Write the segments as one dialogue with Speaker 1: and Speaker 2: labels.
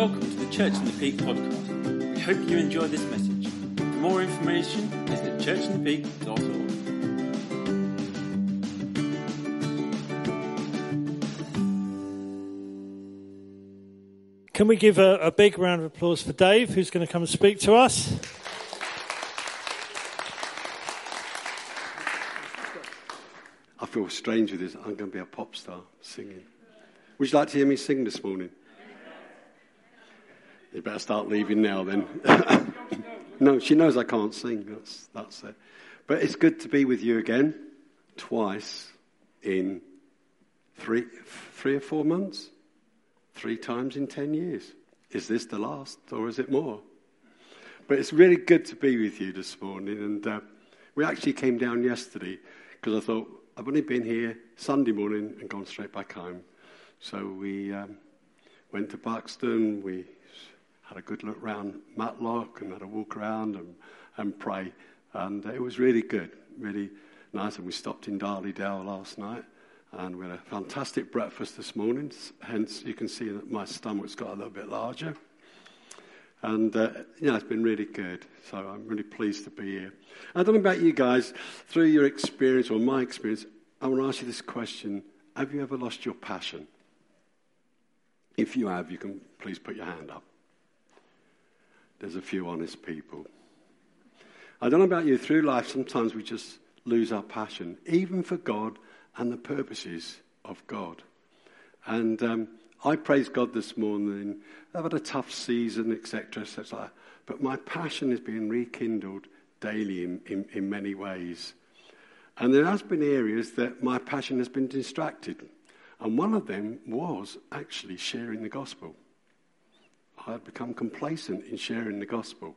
Speaker 1: Welcome to the Church in the Peak podcast. We hope you enjoy this message. For more information, visit churchinthepeak.org.
Speaker 2: Can we give a, a big round of applause for Dave, who's going to come and speak to us?
Speaker 3: I feel strange with this. I'm going to be a pop star singing. Would you like to hear me sing this morning? You better start leaving now then. no, she knows I can't sing. That's, that's it. But it's good to be with you again, twice in three, three or four months, three times in ten years. Is this the last or is it more? But it's really good to be with you this morning. And uh, we actually came down yesterday because I thought, I've only been here Sunday morning and gone straight back home. So we um, went to Buxton. We had a good look around Matlock and had a walk around and, and pray. And it was really good, really nice. And we stopped in Darley-Dale last night. And we had a fantastic breakfast this morning. Hence, you can see that my stomach's got a little bit larger. And, uh, know, it's been really good. So I'm really pleased to be here. I don't know about you guys. Through your experience or my experience, I want to ask you this question Have you ever lost your passion? If you have, you can please put your hand up. There's a few honest people. I don't know about you, through life, sometimes we just lose our passion, even for God and the purposes of God. And um, I praise God this morning. I've had a tough season, etc., etc. But my passion is being rekindled daily in, in, in many ways. And there has been areas that my passion has been distracted. And one of them was actually sharing the gospel. I had become complacent in sharing the gospel.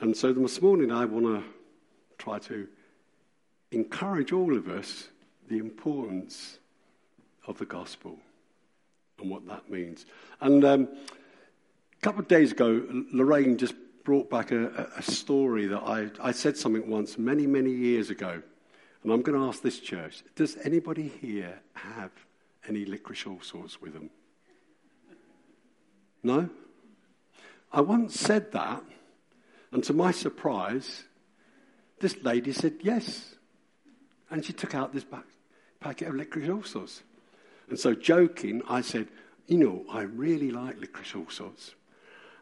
Speaker 3: And so this morning I want to try to encourage all of us the importance of the gospel and what that means. And um, a couple of days ago, Lorraine just brought back a, a story that I, I said something once many, many years ago. And I'm going to ask this church Does anybody here have any licorice all sorts with them? No? I once said that, and to my surprise, this lady said yes. And she took out this packet of licorice all sorts. And so, joking, I said, You know, I really like licorice all sorts.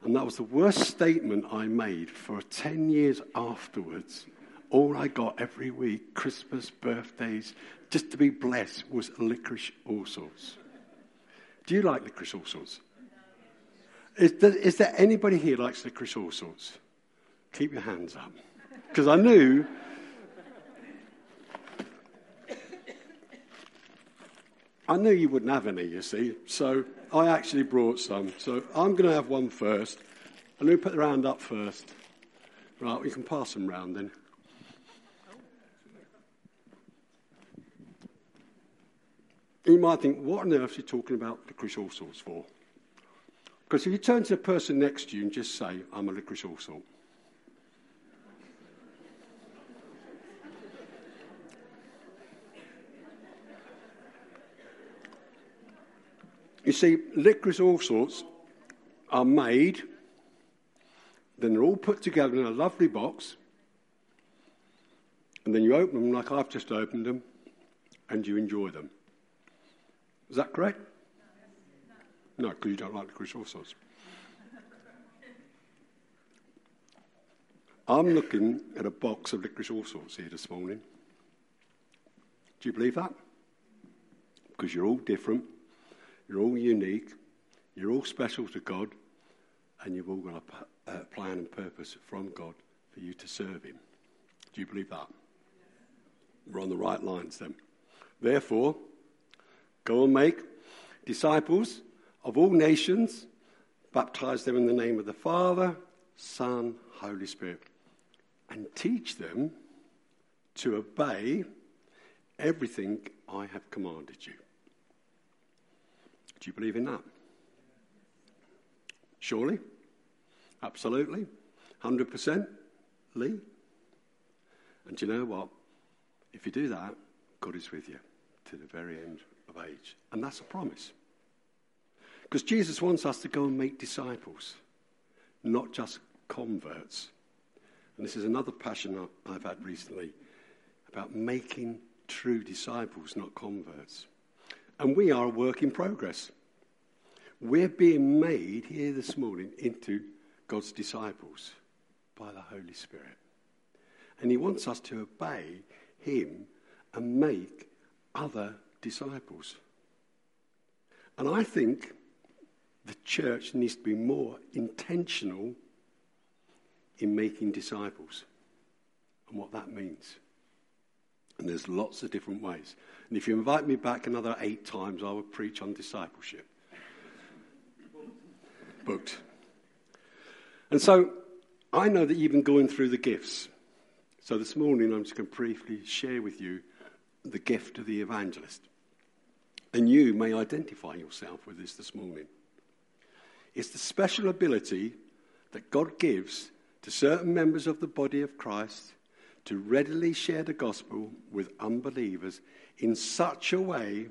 Speaker 3: And that was the worst statement I made for 10 years afterwards. All I got every week, Christmas, birthdays, just to be blessed, was licorice all sorts. Do you like licorice all sorts? Is, is there anybody here likes licorice all sorts? Keep your hands up. Because I knew. I knew you wouldn't have any, you see. So I actually brought some. So I'm going to have one first. Who put the hand up first? Right, we can pass them round then. You might think, what on earth is he talking about licorice all sorts for? Because if you turn to the person next to you and just say, I'm a licorice all sort. You see, licorice all sorts are made, then they're all put together in a lovely box, and then you open them like I've just opened them, and you enjoy them. Is that correct? No, because you don't like licorice all sorts. I'm looking at a box of licorice all sorts here this morning. Do you believe that? Because you're all different, you're all unique, you're all special to God, and you've all got a plan and purpose from God for you to serve Him. Do you believe that? We're on the right lines then. Therefore, go and make disciples of all nations, baptize them in the name of the Father, Son, Holy Spirit, and teach them to obey everything I have commanded you. Do you believe in that? Surely? Absolutely? 100%? Lee? And do you know what? If you do that, God is with you to the very end of age. And that's a promise. Because Jesus wants us to go and make disciples, not just converts. And this is another passion I've had recently about making true disciples, not converts. And we are a work in progress. We're being made here this morning into God's disciples by the Holy Spirit. And He wants us to obey Him and make other disciples. And I think the church needs to be more intentional in making disciples and what that means. And there's lots of different ways. And if you invite me back another eight times, I will preach on discipleship. Booked. And so I know that you've been going through the gifts. So this morning I'm just going to briefly share with you the gift of the evangelist. And you may identify yourself with this this morning. It's the special ability that God gives to certain members of the body of Christ to readily share the gospel with unbelievers in such a way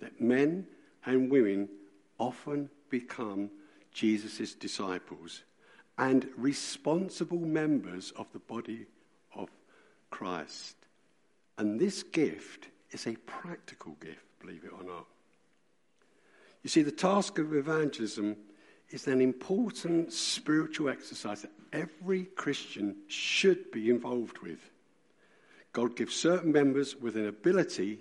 Speaker 3: that men and women often become Jesus' disciples and responsible members of the body of Christ. And this gift is a practical gift, believe it or not. You see, the task of evangelism is an important spiritual exercise that every Christian should be involved with. God gives certain members with an ability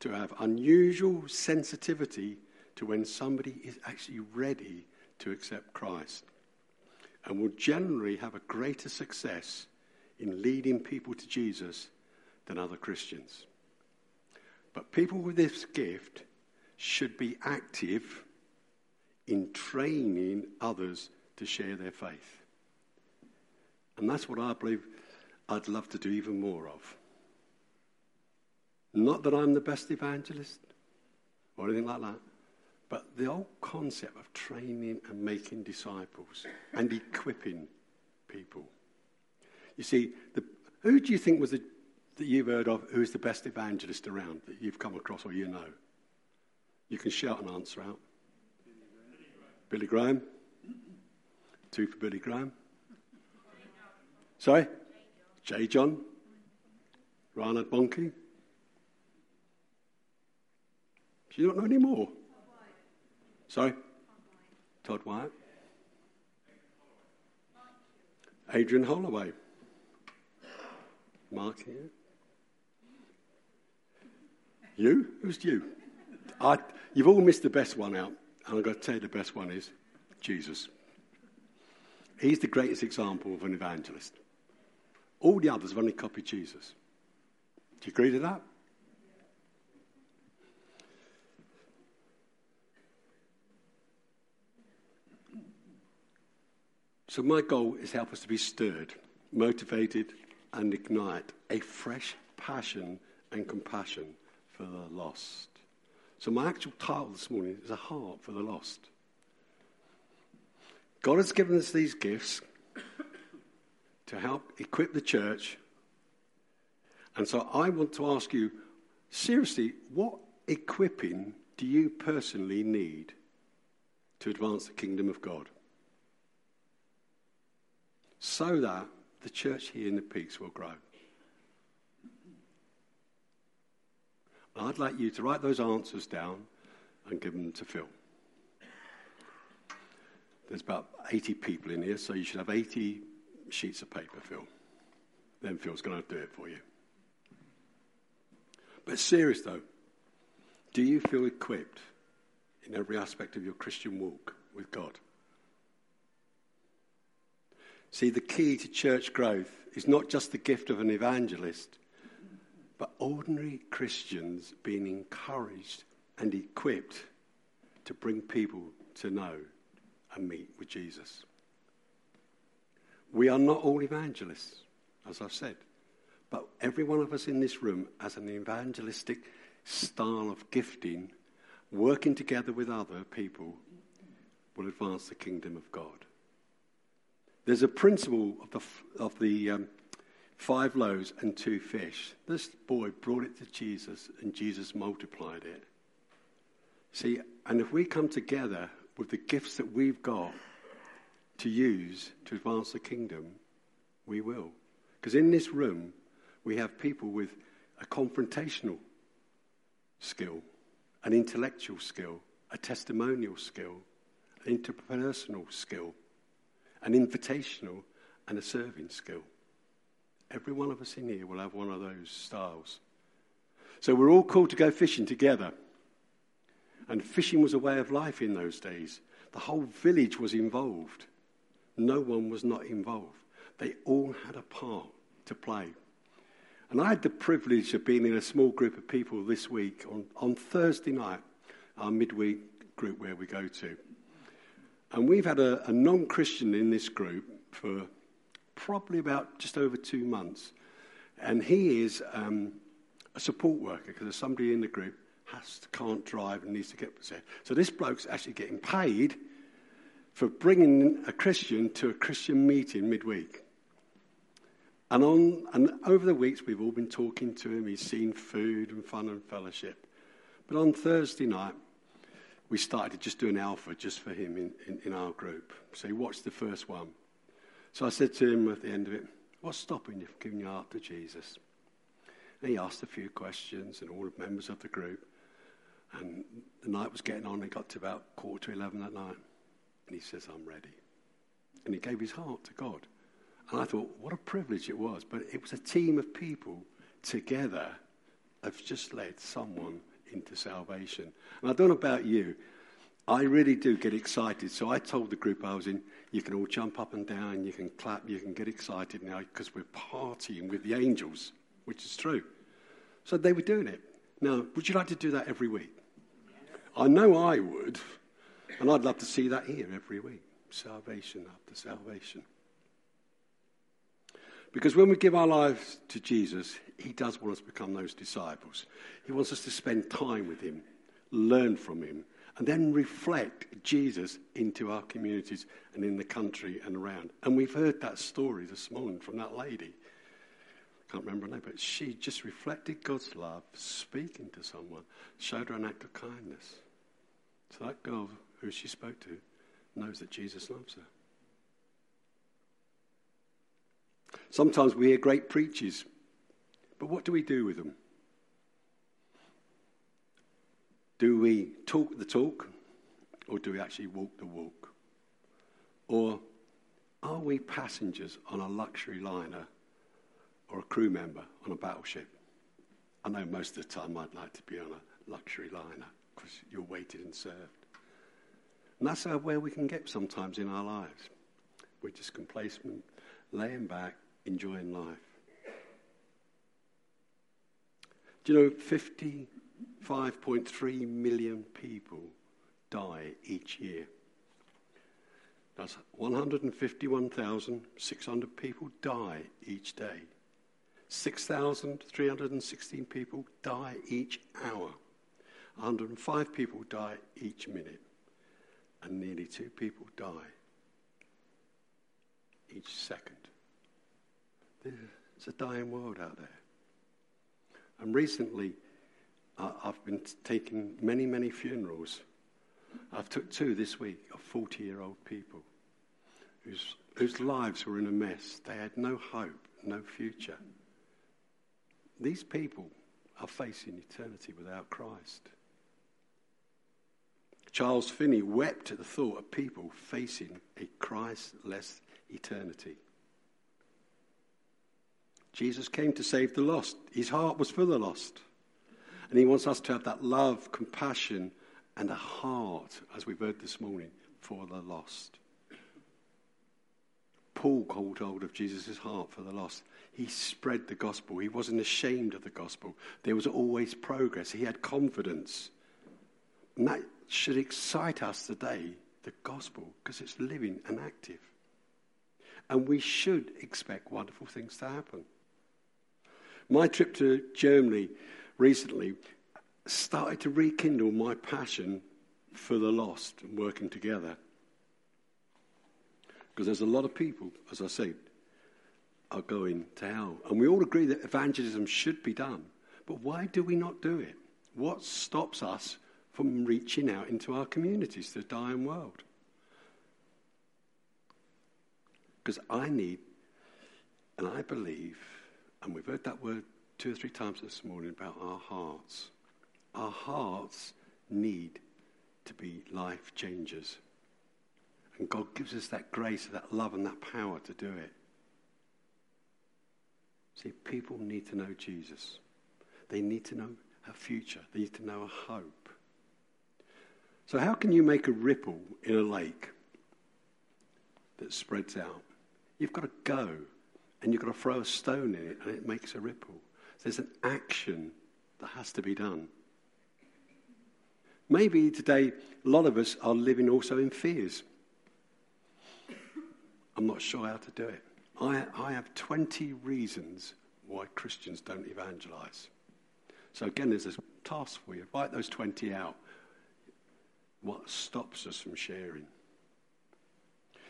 Speaker 3: to have unusual sensitivity to when somebody is actually ready to accept Christ and will generally have a greater success in leading people to Jesus than other Christians. But people with this gift should be active in training others to share their faith. And that's what I believe I'd love to do even more of. Not that I'm the best evangelist or anything like that, but the whole concept of training and making disciples and equipping people. You see, the, who do you think was the, that you've heard of who's the best evangelist around that you've come across or you know? You can shout an answer out. Billy Graham. Two for Billy Graham. Sorry? J. John. Reinhard Bonnke. Do you not know any more? Sorry? Todd White. Adrian Holloway. Mark here. You? Who's you? I, you've all missed the best one out. And I've got to tell you, the best one is Jesus. He's the greatest example of an evangelist. All the others have only copied Jesus. Do you agree to that? So, my goal is help us to be stirred, motivated, and ignite a fresh passion and compassion for the lost. So, my actual title this morning is A Heart for the Lost. God has given us these gifts to help equip the church. And so, I want to ask you seriously, what equipping do you personally need to advance the kingdom of God? So that the church here in the peaks will grow. I'd like you to write those answers down and give them to Phil. There's about 80 people in here, so you should have 80 sheets of paper, Phil. Then Phil's going to do it for you. But serious though, do you feel equipped in every aspect of your Christian walk with God? See, the key to church growth is not just the gift of an evangelist, but ordinary Christians being encouraged and equipped to bring people to know and meet with Jesus. We are not all evangelists, as I've said, but every one of us in this room has an evangelistic style of gifting, working together with other people, will advance the kingdom of God. There's a principle of the, of the um, five loaves and two fish. This boy brought it to Jesus, and Jesus multiplied it. See, and if we come together with the gifts that we've got to use to advance the kingdom, we will. Because in this room, we have people with a confrontational skill, an intellectual skill, a testimonial skill, an interpersonal skill, an invitational, and a serving skill. Every one of us in here will have one of those styles. So we're all called to go fishing together. And fishing was a way of life in those days. The whole village was involved. No one was not involved. They all had a part to play. And I had the privilege of being in a small group of people this week on, on Thursday night, our midweek group where we go to. And we've had a, a non Christian in this group for probably about just over two months. And he is um, a support worker because there's somebody in the group has to, can't drive and needs to get there. So this bloke's actually getting paid for bringing a Christian to a Christian meeting midweek. And, on, and over the weeks, we've all been talking to him. He's seen food and fun and fellowship. But on Thursday night, we started just do an alpha just for him in, in, in our group. So he watched the first one. So I said to him at the end of it, What's stopping you from giving your heart to Jesus? And he asked a few questions, and all the members of the group. And the night was getting on, it got to about quarter to 11 that night. And he says, I'm ready. And he gave his heart to God. And I thought, what a privilege it was. But it was a team of people together have just led someone into salvation. And I don't know about you, I really do get excited. So I told the group I was in, you can all jump up and down, you can clap, you can get excited now because we're partying with the angels, which is true. So they were doing it. Now, would you like to do that every week? I know I would. And I'd love to see that here every week salvation after salvation. Because when we give our lives to Jesus, He does want us to become those disciples. He wants us to spend time with Him, learn from Him, and then reflect Jesus into our communities and in the country and around. And we've heard that story this morning from that lady. Can't remember her name, but she just reflected God's love, speaking to someone, showed her an act of kindness. So that girl who she spoke to knows that Jesus loves her. Sometimes we hear great preachers, but what do we do with them? Do we talk the talk, or do we actually walk the walk? Or are we passengers on a luxury liner or a crew member on a battleship? I know most of the time I'd like to be on a luxury liner because you're waited and served. And that's where we can get sometimes in our lives. We're just complacent, laying back, enjoying life. Do you know 55.3 million people die each year? That's 151,600 people die each day. 6,316 people die each hour. 105 people die each minute and nearly two people die each second. There's a dying world out there. And recently, uh, I've been taking many, many funerals. I've took two this week of 40-year-old people whose, whose lives were in a mess. They had no hope, no future. These people are facing eternity without Christ. Charles Finney wept at the thought of people facing a Christless eternity. Jesus came to save the lost. His heart was for the lost. And he wants us to have that love, compassion, and a heart, as we've heard this morning, for the lost. Paul called hold of Jesus' heart for the lost. He spread the gospel. He wasn't ashamed of the gospel. There was always progress. He had confidence. And that should excite us today, the gospel, because it's living and active. And we should expect wonderful things to happen. My trip to Germany recently started to rekindle my passion for the lost and working together. Because there's a lot of people, as I said, are going to hell. And we all agree that evangelism should be done. But why do we not do it? What stops us from reaching out into our communities, the dying world. Because I need, and I believe, and we've heard that word two or three times this morning about our hearts. Our hearts need to be life changers. And God gives us that grace, that love, and that power to do it. See, people need to know Jesus. They need to know a future. They need to know a hope. So, how can you make a ripple in a lake that spreads out? You've got to go and you've got to throw a stone in it and it makes a ripple. There's an action that has to be done. Maybe today a lot of us are living also in fears. I'm not sure how to do it. I, I have 20 reasons why Christians don't evangelize. So, again, there's a task for you. Write those 20 out. What stops us from sharing?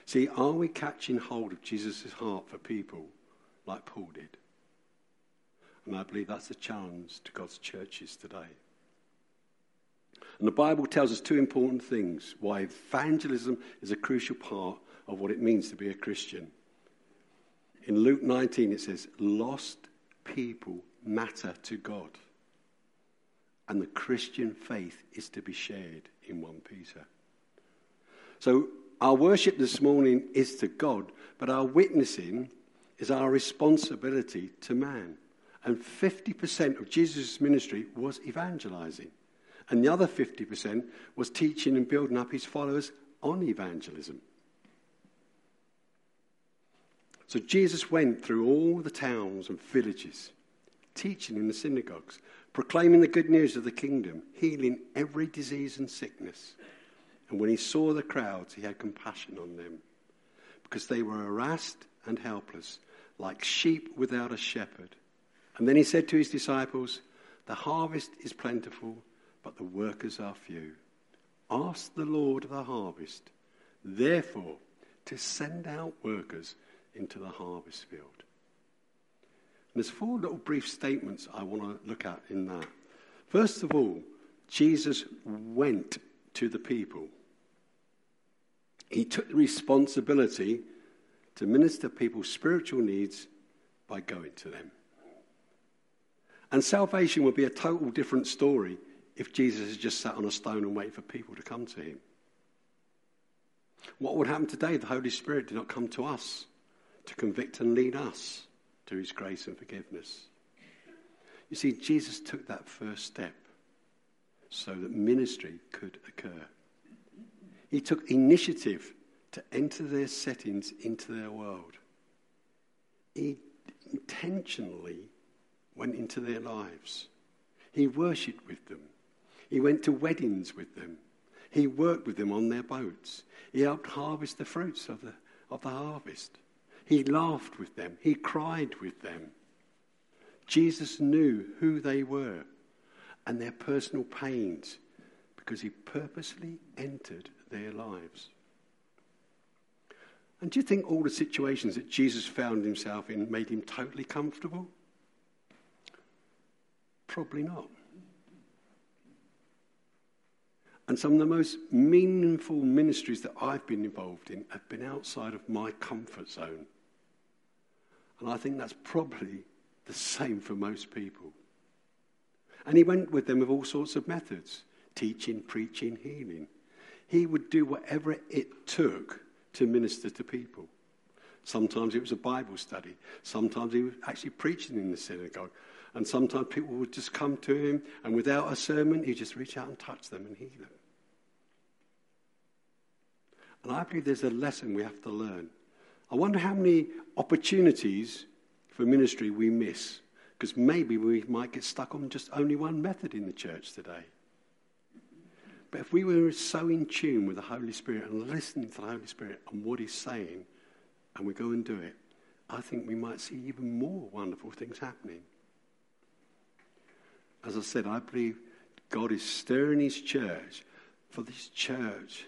Speaker 3: See, are we catching hold of Jesus' heart for people like Paul did? And I believe that's a challenge to God's churches today. And the Bible tells us two important things why evangelism is a crucial part of what it means to be a Christian. In Luke 19, it says, Lost people matter to God. And the Christian faith is to be shared in 1 Peter. So, our worship this morning is to God, but our witnessing is our responsibility to man. And 50% of Jesus' ministry was evangelizing. And the other 50% was teaching and building up his followers on evangelism. So Jesus went through all the towns and villages, teaching in the synagogues, proclaiming the good news of the kingdom, healing every disease and sickness. And when he saw the crowds, he had compassion on them because they were harassed and helpless, like sheep without a shepherd. And then he said to his disciples, The harvest is plentiful, but the workers are few. Ask the Lord of the harvest, therefore, to send out workers into the harvest field. And there's four little brief statements I want to look at in that. First of all, Jesus went to the people. He took the responsibility to minister people's spiritual needs by going to them. And salvation would be a total different story if Jesus had just sat on a stone and waited for people to come to him. What would happen today? If the Holy Spirit did not come to us to convict and lead us to his grace and forgiveness. You see, Jesus took that first step so that ministry could occur. He took initiative to enter their settings into their world. He intentionally went into their lives. He worshipped with them. He went to weddings with them. He worked with them on their boats. He helped harvest the fruits of the, of the harvest. He laughed with them. He cried with them. Jesus knew who they were and their personal pains because he purposely entered their lives. And do you think all the situations that Jesus found himself in made him totally comfortable? Probably not. And some of the most meaningful ministries that I've been involved in have been outside of my comfort zone. And I think that's probably the same for most people. And he went with them with all sorts of methods teaching, preaching, healing. He would do whatever it took to minister to people. Sometimes it was a Bible study. Sometimes he was actually preaching in the synagogue. And sometimes people would just come to him, and without a sermon, he'd just reach out and touch them and heal them. And I believe there's a lesson we have to learn. I wonder how many opportunities for ministry we miss, because maybe we might get stuck on just only one method in the church today. But if we were so in tune with the Holy Spirit and listening to the Holy Spirit and what He's saying, and we go and do it, I think we might see even more wonderful things happening. As I said, I believe God is stirring His church for this church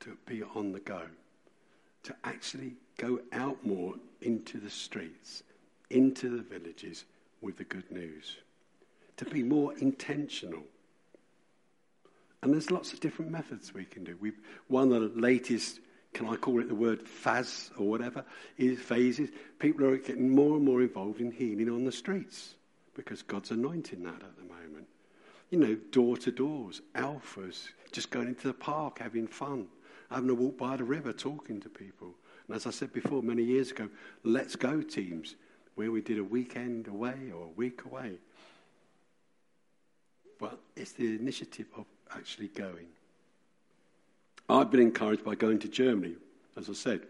Speaker 3: to be on the go, to actually go out more into the streets, into the villages with the good news, to be more intentional. And there's lots of different methods we can do. We've, one of the latest, can I call it the word phase or whatever, is phases. People are getting more and more involved in healing on the streets because God's anointing that at the moment. You know, door to doors, alphas, just going into the park, having fun, having a walk by the river, talking to people. And as I said before, many years ago, let's go teams, where we did a weekend away or a week away. But it's the initiative of actually going. I've been encouraged by going to Germany, as I said,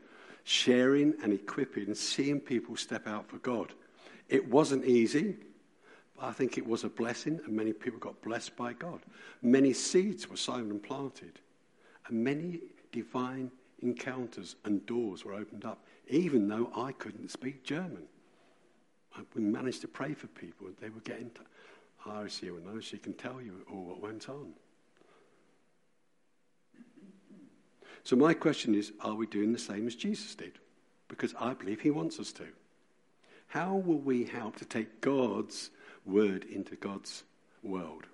Speaker 3: sharing and equipping and seeing people step out for God. It wasn't easy. I think it was a blessing, and many people got blessed by God. Many seeds were sown and planted, and many divine encounters and doors were opened up, even though I couldn't speak German. We managed to pray for people. and They were getting to ah, here knows she can tell you all what went on. So my question is, are we doing the same as Jesus did? Because I believe he wants us to. How will we help to take God's word into God's world.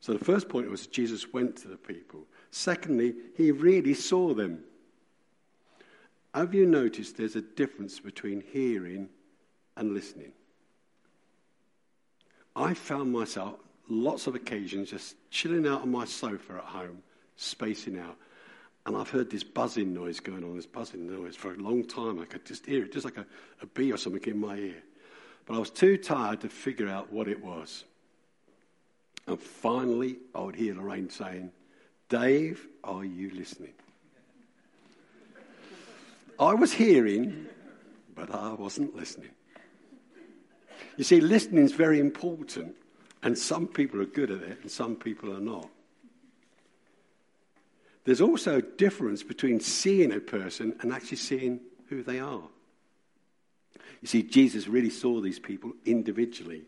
Speaker 3: So the first point was Jesus went to the people. Secondly, he really saw them. Have you noticed there's a difference between hearing and listening? I found myself lots of occasions just chilling out on my sofa at home, spacing out. And I've heard this buzzing noise going on, this buzzing noise for a long time. I could just hear it, just like a, a bee or something in my ear. But I was too tired to figure out what it was. And finally, I would hear Lorraine saying, Dave, are you listening? I was hearing, but I wasn't listening. You see, listening is very important, and some people are good at it, and some people are not. There's also a difference between seeing a person and actually seeing who they are. You see, Jesus really saw these people individually.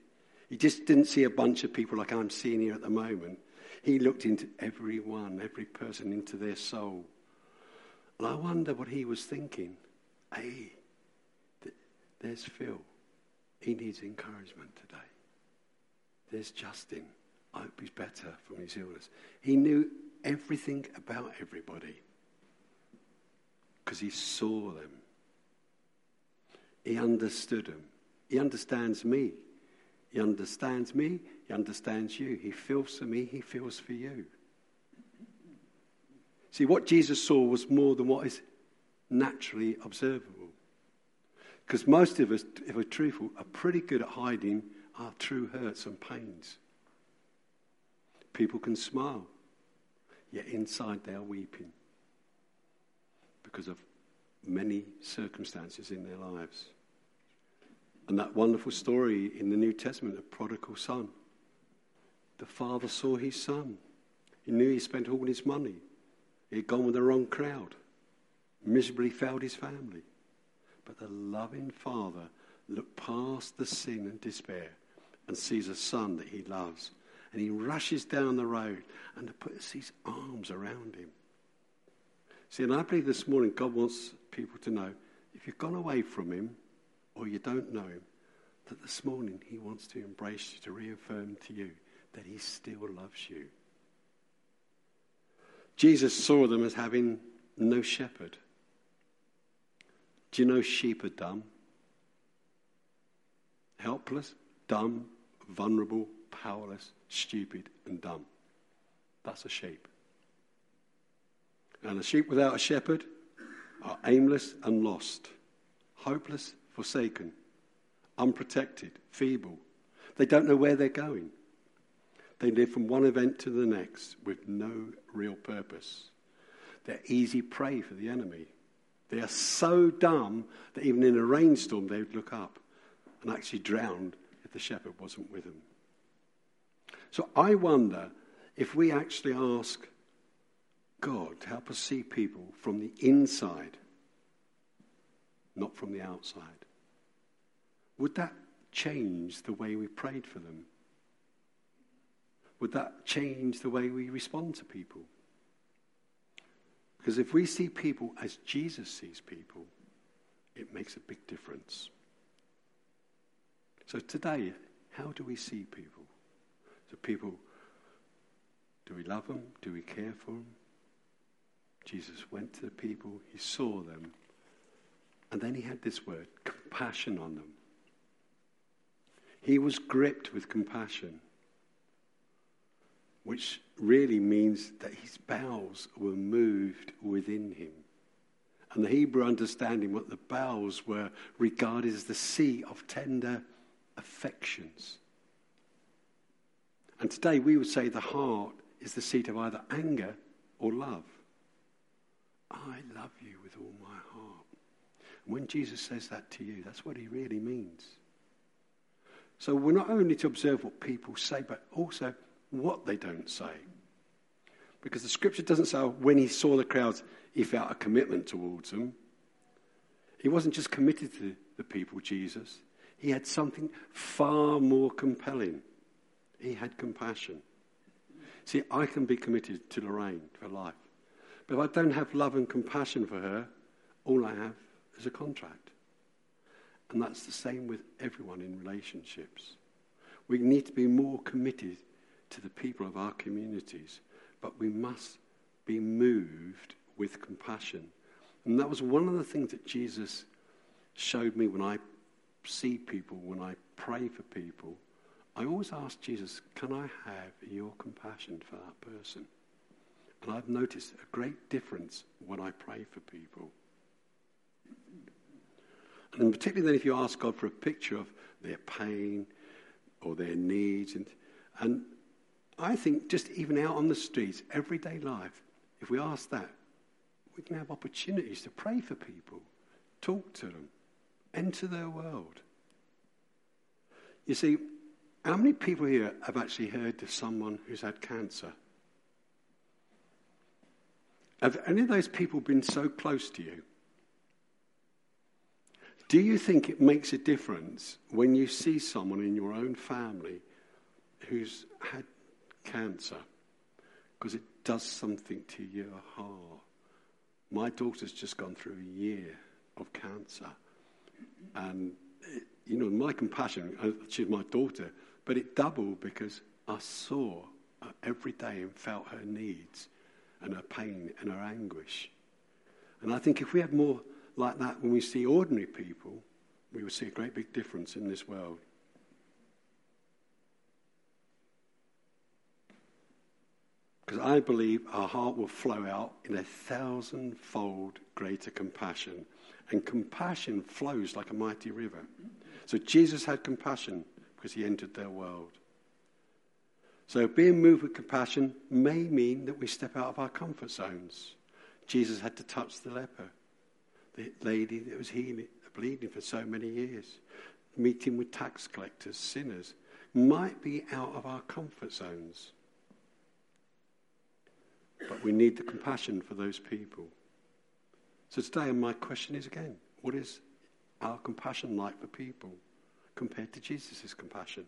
Speaker 3: He just didn't see a bunch of people like I'm seeing here at the moment. He looked into every one, every person, into their soul. And I wonder what he was thinking. Hey, there's Phil. He needs encouragement today. There's Justin. I hope he's better from his illness. He knew everything about everybody because he saw them. He understood him. He understands me. He understands me. He understands you. He feels for me. He feels for you. See, what Jesus saw was more than what is naturally observable. Because most of us, if we're truthful, are pretty good at hiding our true hurts and pains. People can smile, yet inside they are weeping because of many circumstances in their lives. And that wonderful story in the New Testament of prodigal son. The father saw his son. He knew he spent all his money. He had gone with the wrong crowd. Miserably failed his family. But the loving father looked past the sin and despair and sees a son that he loves. And he rushes down the road and puts his arms around him. See, and I believe this morning God wants people to know if you've gone away from him, or you don't know him, that this morning he wants to embrace you, to reaffirm to you that he still loves you. Jesus saw them as having no shepherd. Do you know sheep are dumb? Helpless, dumb, vulnerable, powerless, stupid, and dumb. That's a sheep. And a sheep without a shepherd are aimless and lost, hopeless forsaken, unprotected, feeble. They don't know where they're going. They live from one event to the next with no real purpose. They're easy prey for the enemy. They are so dumb that even in a rainstorm they would look up and actually drown if the shepherd wasn't with them. So I wonder if we actually ask God to help us see people from the inside, not from the outside. Would that change the way we prayed for them? Would that change the way we respond to people? Because if we see people as Jesus sees people, it makes a big difference. So today, how do we see people? Do people Do we love them? Do we care for them? Jesus went to the people, he saw them, and then he had this word compassion on them. He was gripped with compassion, which really means that his bowels were moved within him. And the Hebrew understanding what the bowels were regarded as the sea of tender affections. And today we would say the heart is the seat of either anger or love. I love you with all my heart. And when Jesus says that to you, that's what he really means. So we're not only to observe what people say, but also what they don't say. Because the scripture doesn't say oh, when he saw the crowds, he felt a commitment towards them. He wasn't just committed to the people, Jesus. He had something far more compelling. He had compassion. See, I can be committed to Lorraine for life. But if I don't have love and compassion for her, all I have is a contract. And that's the same with everyone in relationships. We need to be more committed to the people of our communities, but we must be moved with compassion. And that was one of the things that Jesus showed me when I see people, when I pray for people. I always ask Jesus, can I have your compassion for that person? And I've noticed a great difference when I pray for people. And particularly then if you ask God for a picture of their pain or their needs. And, and I think just even out on the streets, everyday life, if we ask that, we can have opportunities to pray for people, talk to them, enter their world. You see, how many people here have actually heard of someone who's had cancer? Have any of those people been so close to you? Do you think it makes a difference when you see someone in your own family who's had cancer? Because it does something to your heart. My daughter's just gone through a year of cancer. And, it, you know, my compassion, uh, she's my daughter, but it doubled because I saw every day and felt her needs and her pain and her anguish. And I think if we had more like that when we see ordinary people, we will see a great big difference in this world. Because I believe our heart will flow out in a thousandfold greater compassion. And compassion flows like a mighty river. So Jesus had compassion because he entered their world. So being moved with compassion may mean that we step out of our comfort zones. Jesus had to touch the leper, the lady that was healing, bleeding for so many years. Meeting with tax collectors, sinners, might be out of our comfort zones. But we need the compassion for those people. So today, my question is again what is our compassion like for people compared to Jesus' compassion?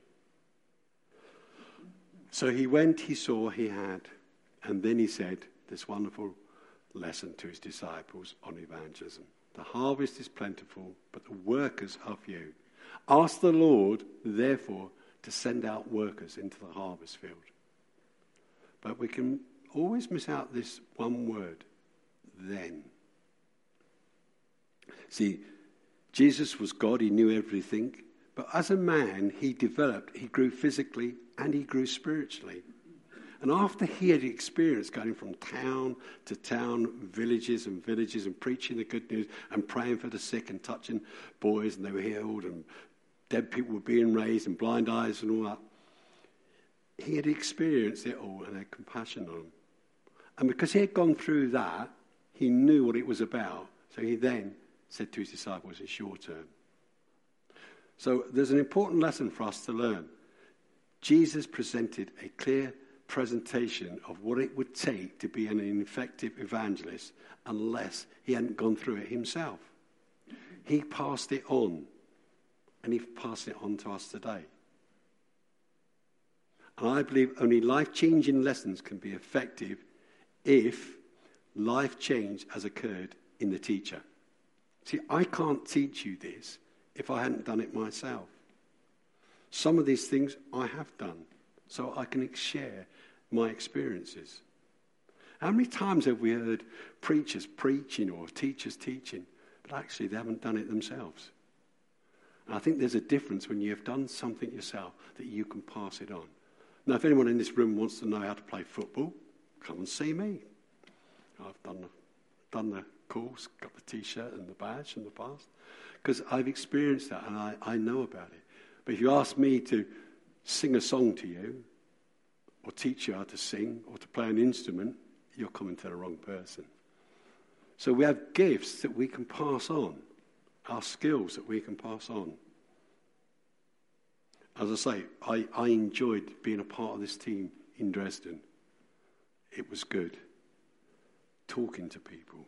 Speaker 3: So he went, he saw, he had, and then he said this wonderful lesson to his disciples on evangelism. The harvest is plentiful, but the workers are few. Ask the Lord, therefore, to send out workers into the harvest field. But we can always miss out this one word, then. See, Jesus was God, he knew everything. But as a man, he developed, he grew physically and he grew spiritually. And after he had experienced going from town to town, villages and villages, and preaching the good news and praying for the sick and touching boys and they were healed and dead people were being raised and blind eyes and all that, he had experienced it all and had compassion on them. And because he had gone through that, he knew what it was about. So he then said to his disciples, It's your turn. So there's an important lesson for us to learn. Jesus presented a clear presentation of what it would take to be an effective evangelist unless he hadn't gone through it himself. He passed it on, and he passed it on to us today. And I believe only life changing lessons can be effective if life change has occurred in the teacher. See, I can't teach you this if I hadn't done it myself. Some of these things I have done, so I can share my experiences. How many times have we heard preachers preaching or teachers teaching, but actually they haven't done it themselves? And I think there's a difference when you have done something yourself that you can pass it on. Now, if anyone in this room wants to know how to play football, come and see me. I've done the, done the course, got the t shirt and the badge in the past, because I've experienced that and I, I know about it. But if you ask me to sing a song to you, or teach you how to sing, or to play an instrument, you're coming to the wrong person. So we have gifts that we can pass on, our skills that we can pass on. As I say, I, I enjoyed being a part of this team in Dresden. It was good talking to people.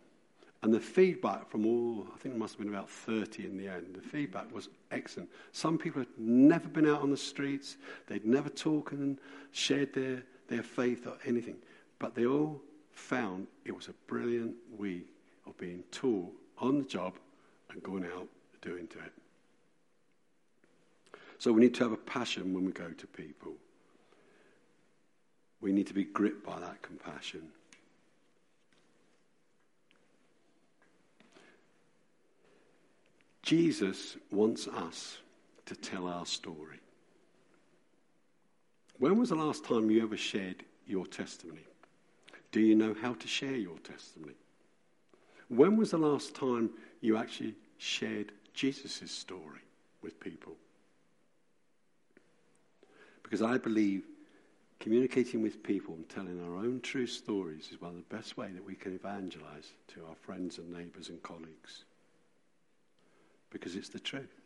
Speaker 3: And the feedback from all, I think it must have been about 30 in the end, the feedback was excellent. Some people had never been out on the streets, they'd never talked and shared their, their faith or anything. But they all found it was a brilliant week of being taught on the job and going out doing it. So we need to have a passion when we go to people. We need to be gripped by that compassion. Jesus wants us to tell our story. When was the last time you ever shared your testimony? Do you know how to share your testimony? When was the last time you actually shared Jesus' story with people? Because I believe communicating with people and telling our own true stories is one of the best ways that we can evangelize to our friends and neighbors and colleagues because it's the truth.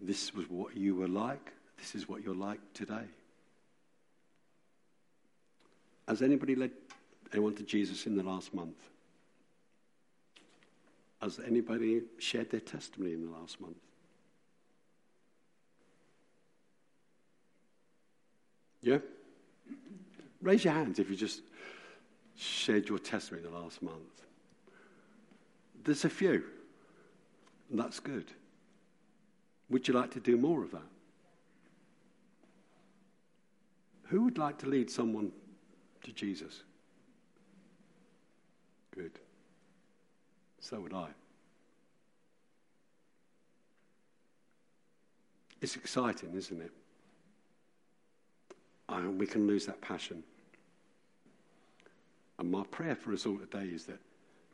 Speaker 3: This was what you were like. This is what you're like today. Has anybody led anyone to Jesus in the last month? Has anybody shared their testimony in the last month? Yeah? Raise your hands if you just shared your testimony in the last month. There's a few. And that's good. Would you like to do more of that? Who would like to lead someone to Jesus? Good. So would I. It's exciting, isn't it? And we can lose that passion. And my prayer for us all today is that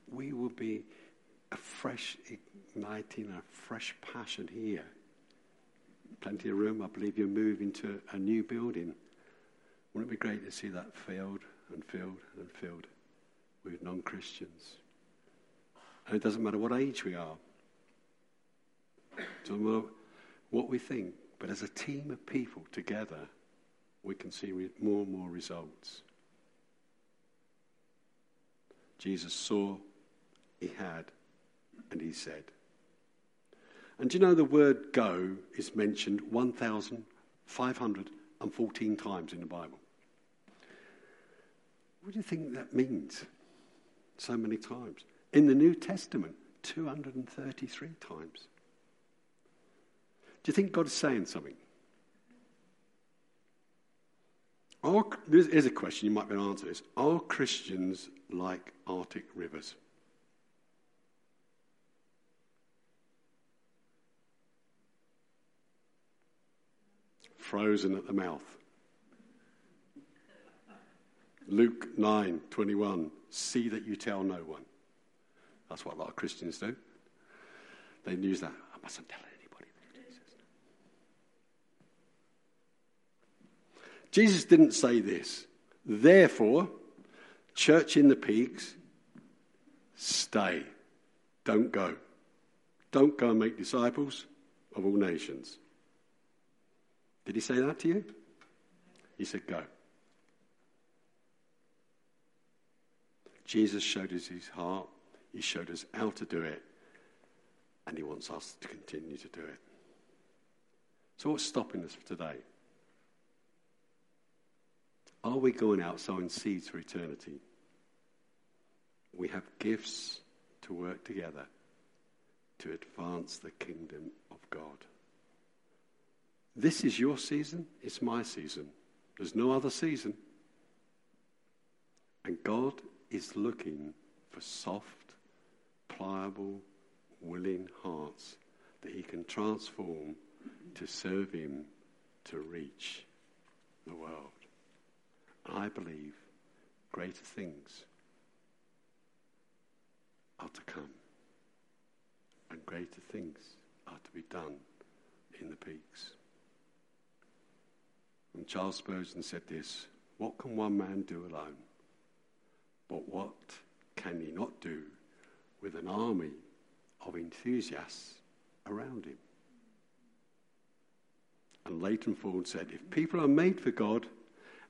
Speaker 3: we will be a fresh igniting, a fresh passion here. Plenty of room. I believe you're moving to a new building. Wouldn't it be great to see that filled and filled and filled with non Christians? And it doesn't matter what age we are, it doesn't matter what we think, but as a team of people together, we can see more and more results. Jesus saw, he had, and he said. And do you know the word go is mentioned 1,514 times in the Bible? What do you think that means? So many times. In the New Testament, 233 times. Do you think God is saying something? Are, a question you might be able to answer this. Are Christians like Arctic rivers? Frozen at the mouth. Luke 9 21, see that you tell no one. That's what a lot of Christians do. They use that. I mustn't tell anybody. Jesus didn't say this. Therefore, church in the peaks, stay. Don't go. Don't go and make disciples of all nations. Did he say that to you? He said, Go. Jesus showed us his heart, he showed us how to do it, and he wants us to continue to do it. So, what's stopping us today? Are we going out sowing seeds for eternity? We have gifts to work together to advance the kingdom of God. This is your season, it's my season. There's no other season. And God is looking for soft, pliable, willing hearts that He can transform to serve Him to reach the world. I believe greater things are to come, and greater things are to be done in the peaks. And Charles Spurgeon said this What can one man do alone? But what can he not do with an army of enthusiasts around him? And Leighton Ford said, If people are made for God,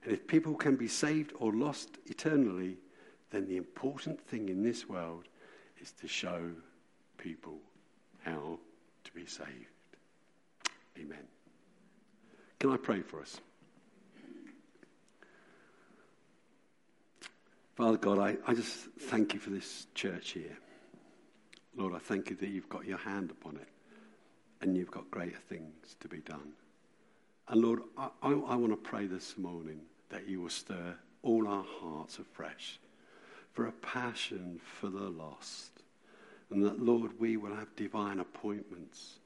Speaker 3: and if people can be saved or lost eternally, then the important thing in this world is to show people how to be saved. Amen. Can I pray for us? Father God, I, I just thank you for this church here. Lord, I thank you that you've got your hand upon it and you've got greater things to be done. And Lord, I, I, I want to pray this morning that you will stir all our hearts afresh for a passion for the lost. And that, Lord, we will have divine appointments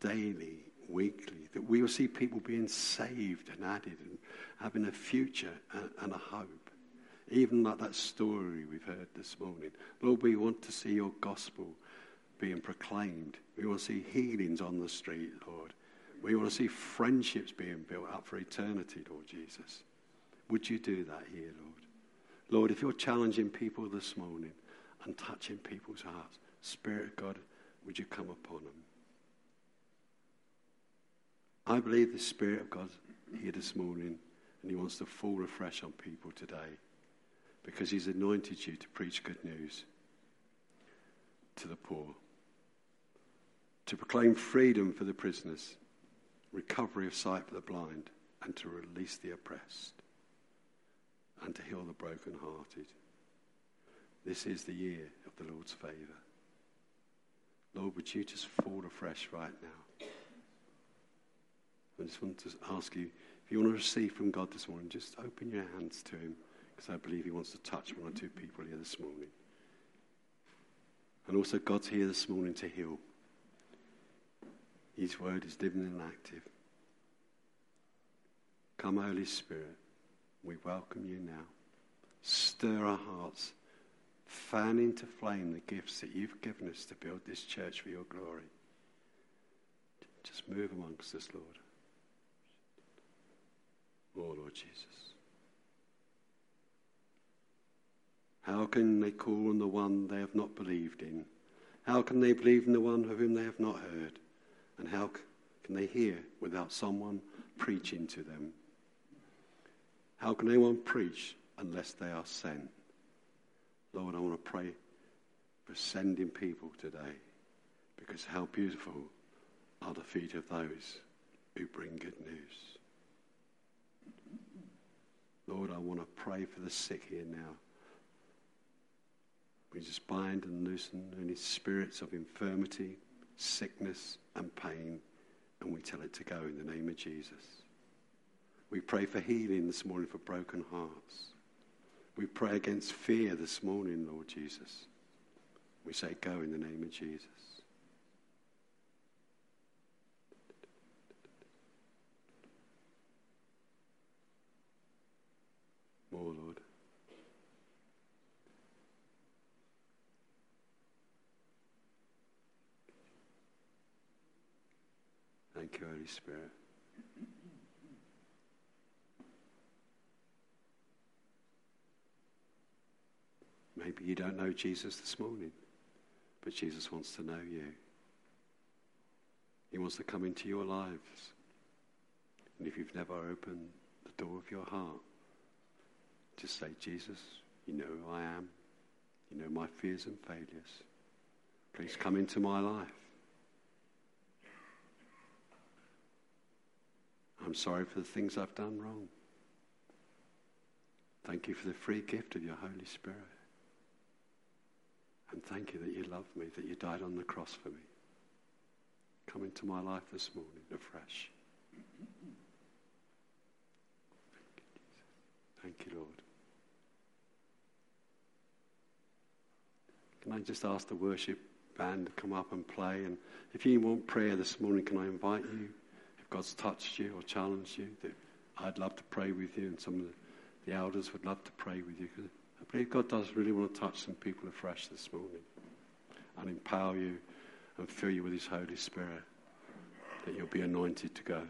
Speaker 3: daily, weekly, that we will see people being saved and added and having a future and, and a hope. Even like that story we've heard this morning. Lord, we want to see your gospel being proclaimed. We want to see healings on the street, Lord. We want to see friendships being built up for eternity, Lord Jesus. Would you do that here, Lord? Lord, if you're challenging people this morning and touching people's hearts, Spirit of God, would you come upon them? I believe the Spirit of God here this morning, and He wants to fall afresh on people today because He's anointed you to preach good news to the poor, to proclaim freedom for the prisoners, recovery of sight for the blind, and to release the oppressed, and to heal the brokenhearted. This is the year of the Lord's favour. Lord, would you just fall afresh right now? I just want to ask you if you want to receive from God this morning, just open your hands to Him because I believe He wants to touch one or two people here this morning. And also, God's here this morning to heal. His word is living and active. Come, Holy Spirit, we welcome you now. Stir our hearts, fan into flame the gifts that you've given us to build this church for your glory. Just move amongst us, Lord. Oh, Lord Jesus. How can they call on the one they have not believed in? How can they believe in the one of whom they have not heard? And how can they hear without someone preaching to them? How can anyone preach unless they are sent? Lord, I want to pray for sending people today because how beautiful are the feet of those who bring good news. Lord, I want to pray for the sick here now. We just bind and loosen any spirits of infirmity, sickness, and pain, and we tell it to go in the name of Jesus. We pray for healing this morning for broken hearts. We pray against fear this morning, Lord Jesus. We say, Go in the name of Jesus. More, Lord. Thank you, Holy Spirit. Maybe you don't know Jesus this morning, but Jesus wants to know you. He wants to come into your lives. And if you've never opened the door of your heart, just say, Jesus, you know who I am. You know my fears and failures. Please come into my life. I'm sorry for the things I've done wrong. Thank you for the free gift of your Holy Spirit. And thank you that you love me, that you died on the cross for me. Come into my life this morning afresh. Thank you. Thank you, Lord. Can I just ask the worship band to come up and play? And if you want prayer this morning, can I invite you? God's touched you or challenged you, that I'd love to pray with you, and some of the, elders would love to pray with you. I believe God does really want to touch some people afresh this morning and empower you and fill you with His Holy Spirit, that you'll be anointed to go.